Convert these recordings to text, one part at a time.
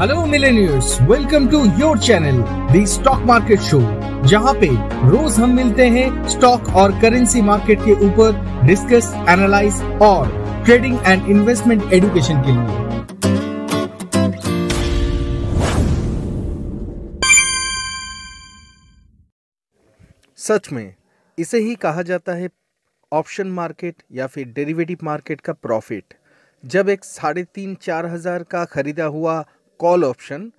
Hello millionaires welcome to your channel the stock market show जहाँ पे रोज हम मिलते हैं स्टॉक और करेंसी मार्केट के ऊपर डिस्कस एनालाइज और ट्रेडिंग एंड इन्वेस्टमेंट एजुकेशन के लिए। सच में, इसे ही कहा जाता है ऑप्शन मार्केट या फिर डेरिवेटिव मार्केट का प्रॉफिट जब एक साढ़े तीन चार हज़ार का खरीदा हुआ कॉल ऑप्शन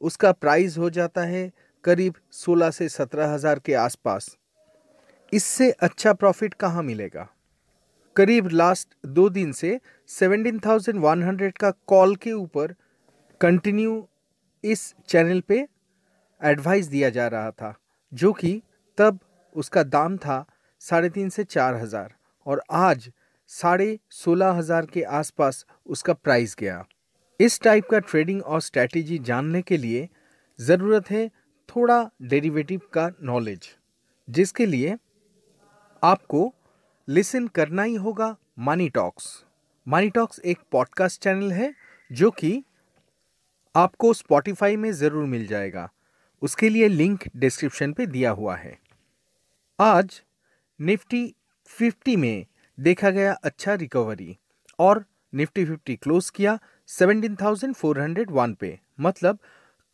उसका प्राइस हो जाता है करीब सोलह से सत्रह हज़ार के आसपास। इससे अच्छा प्रॉफिट कहाँ मिलेगा? करीब लास्ट दो दिन से सेवनटीन थाउज़ेंड वन हंड्रेड का कॉल के ऊपर कंटिन्यू इस चैनल पे एडवाइस दिया जा रहा था, जो कि तब उसका दाम था साढ़े तीन से चार हज़ार और आज साढ़े सोलह हज़ार के आसपास उसका प्राइस गया। इस टाइप का ट्रेडिंग और स्ट्रैटेजी जानने के लिए ज़रूरत है थोड़ा डेरिवेटिव का नॉलेज जिसके लिए आपको लिसन करना ही होगा मनी टॉक्स मनी टॉक्स एक पॉडकास्ट चैनल है, जो कि आपको स्पॉटिफाई में ज़रूर मिल जाएगा। उसके लिए लिंक डिस्क्रिप्शन पे दिया हुआ है। आज निफ्टी 50 में देखा गया अच्छा रिकवरी और निफ्टी 50 क्लोज किया। 17,401 पे मतलब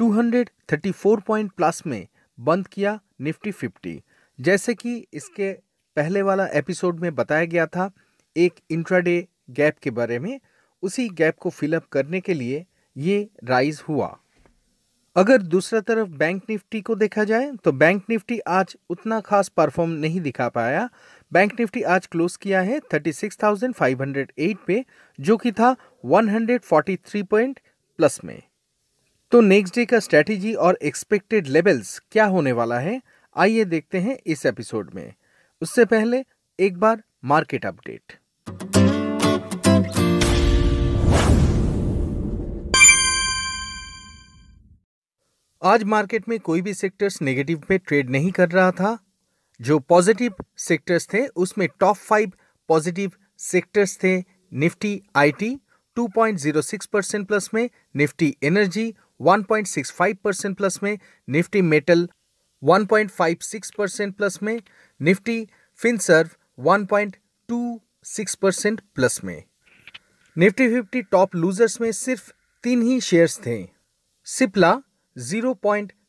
234 पॉइंट प्लस में बंद किया निफ्टी 50 जैसे कि इसके पहले वाला एपिसोड में बताया गया था एक इंट्राडे गैप के बारे में उसी गैप को फिलअप करने के लिए ये राइज हुआ। अगर दूसरा तरफ़ बैंक निफ्टी को देखा जाए तो बैंक निफ्टी आज उतना खास परफॉर्म नहीं दिखा पाया बैंक निफ्टी आज क्लोज किया है 36,508 पे जो कि था 143 पॉइंट प्लस में। तो नेक्स्ट डे का स्ट्रेटेजी और एक्सपेक्टेड लेवल्स क्या होने वाला है आइए देखते हैं इस एपिसोड में। उससे पहले एक बार मार्केट अपडेट। आज मार्केट में कोई भी सेक्टर्स नेगेटिव में ट्रेड नहीं कर रहा था जो पॉजिटिव सेक्टर्स थे, उसमें टॉप फाइव पॉजिटिव सेक्टर्स थे निफ्टी आईटी 2.06 परसेंट प्लस में निफ्टी एनर्जी 1.65 परसेंट प्लस में निफ्टी मेटल 1.56 परसेंट प्लस में निफ्टी फिनसर्व 1.26 परसेंट प्लस में। निफ्टी फिफ्टी टॉप लूजर्स में सिर्फ़ तीन ही शेयर्स थे। सिप्ला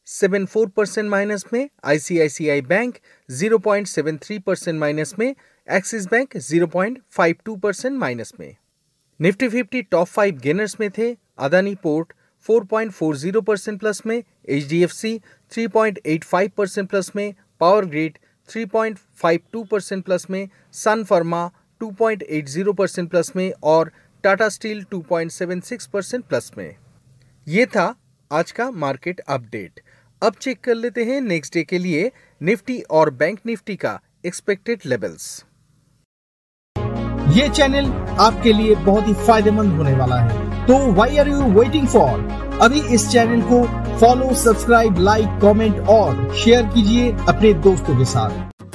0.74 परसेंट माइनस में आईसीआईसीआई बैंक 0.73 परसेंट माइनस में एक्सिस बैंक 0.52 परसेंट माइनस में। Nifty fifty top five gainers में थे अदानी पोर्ट 4.40 परसेंट प्लस में H D F C three percent plus में पावर ग्रिड 3.52 परसेंट प्लस में सन फर्मा 2.80 percent plus में और टाटा स्टील 2.76 परसेंट प्लस में। ये था आज का मार्केट अपडेट। अब चेक कर लेते हैं नेक्स्ट डे के लिए निफ्टी और बैंक निफ्टी का एक्सपेक्टेड लेवल्स ये चैनल आपके लिए बहुत ही फ़ायदेमंद होने वाला है। तो why are you waiting for अभी इस चैनल को फॉलो सब्सक्राइब लाइक कमेंट और शेयर कीजिए अपने दोस्तों के साथ।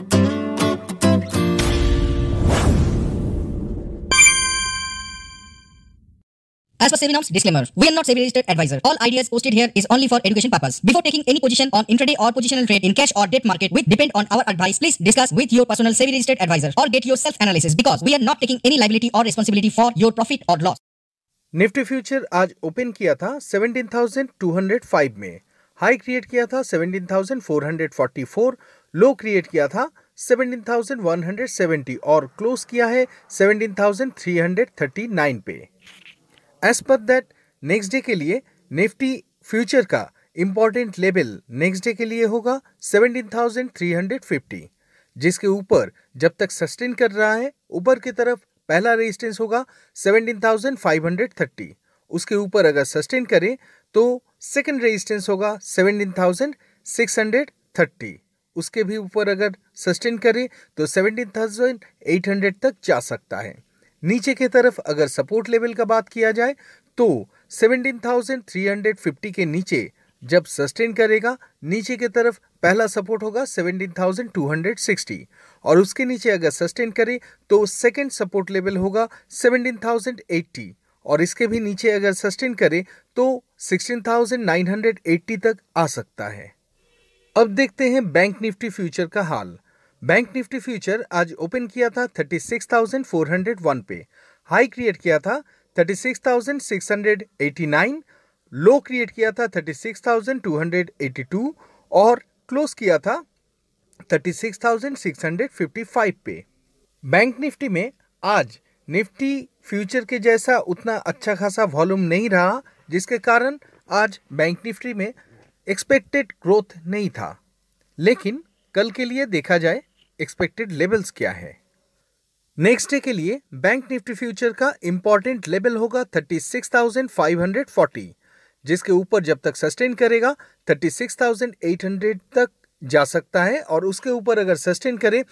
As per SEBI norms, disclaimer. We are not SEBI registered advisor. All ideas posted here is only for education purpose. Before taking any position on intraday or positional trade in cash or debt market which depend on our advice, please discuss with your personal SEBI registered advisor or get your self analysis because we are not taking any liability or responsibility for your profit or loss. Nifty future आज open किया था 17,205 में high create किया था 17,444 लो create किया था 17,170 और close किया है 17,339 पे as per that next day के लिए निफ्टी फ्यूचर का इंपॉर्टेंट लेवल नेक्स्ट डे के लिए होगा 17,350 जिसके ऊपर जब तक सस्टेन कर रहा है ऊपर की तरफ़ पहला रेजिस्टेंस होगा 17,530 उसके ऊपर अगर सस्टेन करे तो सेकंड रेजिस्टेंस होगा 17,630 उसके भी ऊपर अगर सस्टेन करे तो 17,800 तक जा सकता है। नीचे की तरफ़ अगर सपोर्ट लेवल का बात किया जाए तो 17,350 के नीचे जब सस्टेन करेगा नीचे की तरफ़ पहला सपोर्ट होगा 17,260 और उसके नीचे अगर सस्टेन करे तो सेकंड सपोर्ट लेवल होगा 17,080 और इसके भी नीचे अगर सस्टेन करे तो 16,980 तक आ सकता है। अब देखते हैं बैंक निफ्टी फ्यूचर का हाल। बैंक निफ्टी फ्यूचर आज ओपन किया था 36,401 पे। हाई क्रिएट किया था 36,689 लो क्रिएट किया था 36,282 और क्लोज किया था 36,655 पे। बैंक निफ्टी में आज निफ्टी फ्यूचर के जैसा उतना अच्छा खासा वॉल्यूम नहीं रहा जिसके कारण आज बैंक निफ्टी में एक्सपेक्टेड ग्रोथ नहीं था। लेकिन कल के लिए देखा जाए एक्सपेक्टेड लेवल्स क्या है? नेक्स्ट डे के लिए बैंक निफ्टी फ्यूचर का इंपॉर्टेंट लेवल होगा 36,540 जिसके ऊपर जब तक सस्टेन करेगा 36,800 तक जा सकता है और उसके ऊपर अगर सस्टेन करे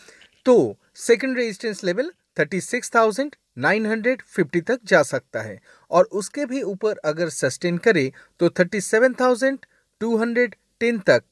तो सेकेंड रेजिस्टेंस लेवल 36,950 तक जा सकता है और उसके भी ऊपर अगर सस्टेन करे तो 37,210 तक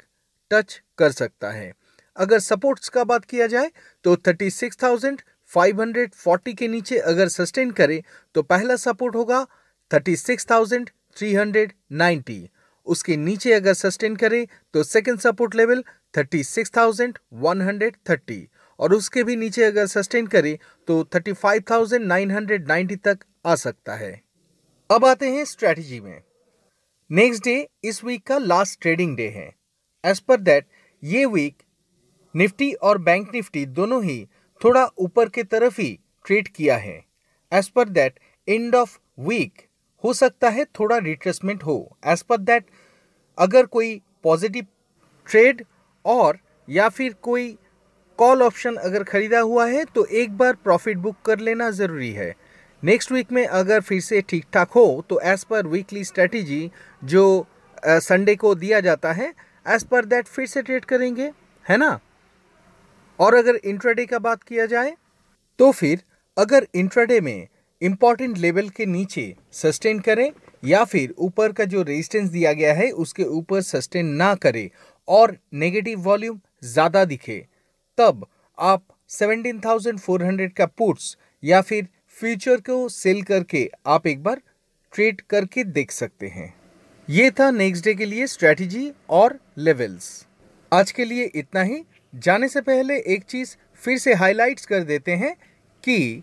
टच कर सकता है। अगर सपोर्ट्स का बात किया जाए तो 36,540 के नीचे अगर सस्टेन करे तो पहला सपोर्ट होगा 36,390 उसके नीचे अगर सस्टेन करे तो सेकंड सपोर्ट लेवल 36,130 और उसके भी नीचे अगर सस्टेन करे तो 35,990 तक आ सकता है। अब आते हैं स्ट्रेटजी में। नेक्स्ट डे इस वीक का लास्ट ट्रेडिंग डे है। एज पर दैट ये वीक निफ्टी और बैंक निफ्टी दोनों ही थोड़ा ऊपर के तरफ़ ही ट्रेड किया है। As per that end of week हो सकता है थोड़ा रिट्रेसमेंट हो। एज पर दैट अगर कोई पॉजिटिव ट्रेड और या फिर कोई कॉल ऑप्शन अगर खरीदा हुआ है तो एक बार प्रॉफिट बुक कर लेना ज़रूरी है। नेक्स्ट वीक में अगर फिर से ठीक ठाक हो तो एज़ पर वीकली स्ट्रेटजी जो संडे को दिया जाता है एज़ पर दैट फिर से ट्रेड करेंगे, है ना? और अगर इंट्राडे का बात किया जाए तो फिर अगर इंट्राडे में इंपॉर्टेंट लेवल के नीचे सस्टेन करें या फिर ऊपर का जो रेजिस्टेंस दिया गया है उसके ऊपर सस्टेन ना करे और नेगेटिव वॉल्यूम ज़्यादा दिखे तब आप 17,400 का पुट्स या फिर फ्यूचर को सेल करके आप एक बार ट्रेड करके देख सकते हैं। ये था नेक्स्ट डे के लिए स्ट्रेटजी और लेवल्स आज के लिए इतना ही। जाने से पहले एक चीज़ फिर से हाइलाइट्स कर देते हैं कि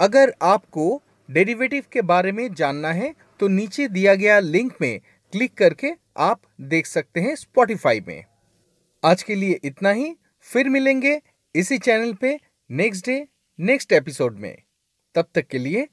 अगर आपको डेरिवेटिव के बारे में जानना है तो नीचे दिया गया लिंक में क्लिक करके आप देख सकते हैं स्पॉटिफाई में। आज के लिए इतना ही। फिर मिलेंगे इसी चैनल पे नेक्स्ट डे नेक्स्ट एपिसोड में। तब तक के लिए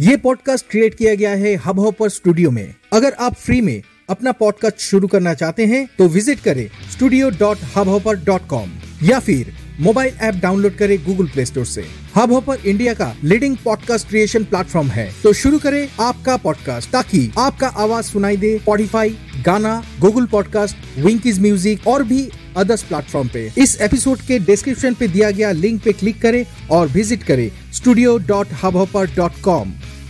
ये पॉडकास्ट क्रिएट किया गया है हब हॉपर स्टूडियो में। अगर आप फ्री में अपना पॉडकास्ट शुरू करना चाहते हैं तो विज़िट करें studio dot hubhopper dot com या फिर मोबाइल ऐप डाउनलोड करें गूगल प्ले स्टोर से। हब हॉपर इंडिया का लीडिंग पॉडकास्ट क्रिएशन प्लेटफॉर्म है। तो शुरू करें आपका पॉडकास्ट ताकि आपका आवाज़ सुनाई दे स्पॉटिफाई गाना गूगल पॉडकास्ट विंकीज म्यूज़िक और भी अदर्स प्लेटफॉर्म पे। इस एपिसोड के डिस्क्रिप्शन पे दिया गया लिंक पे क्लिक करें और विज़िट करें studio dot hubhopper dot com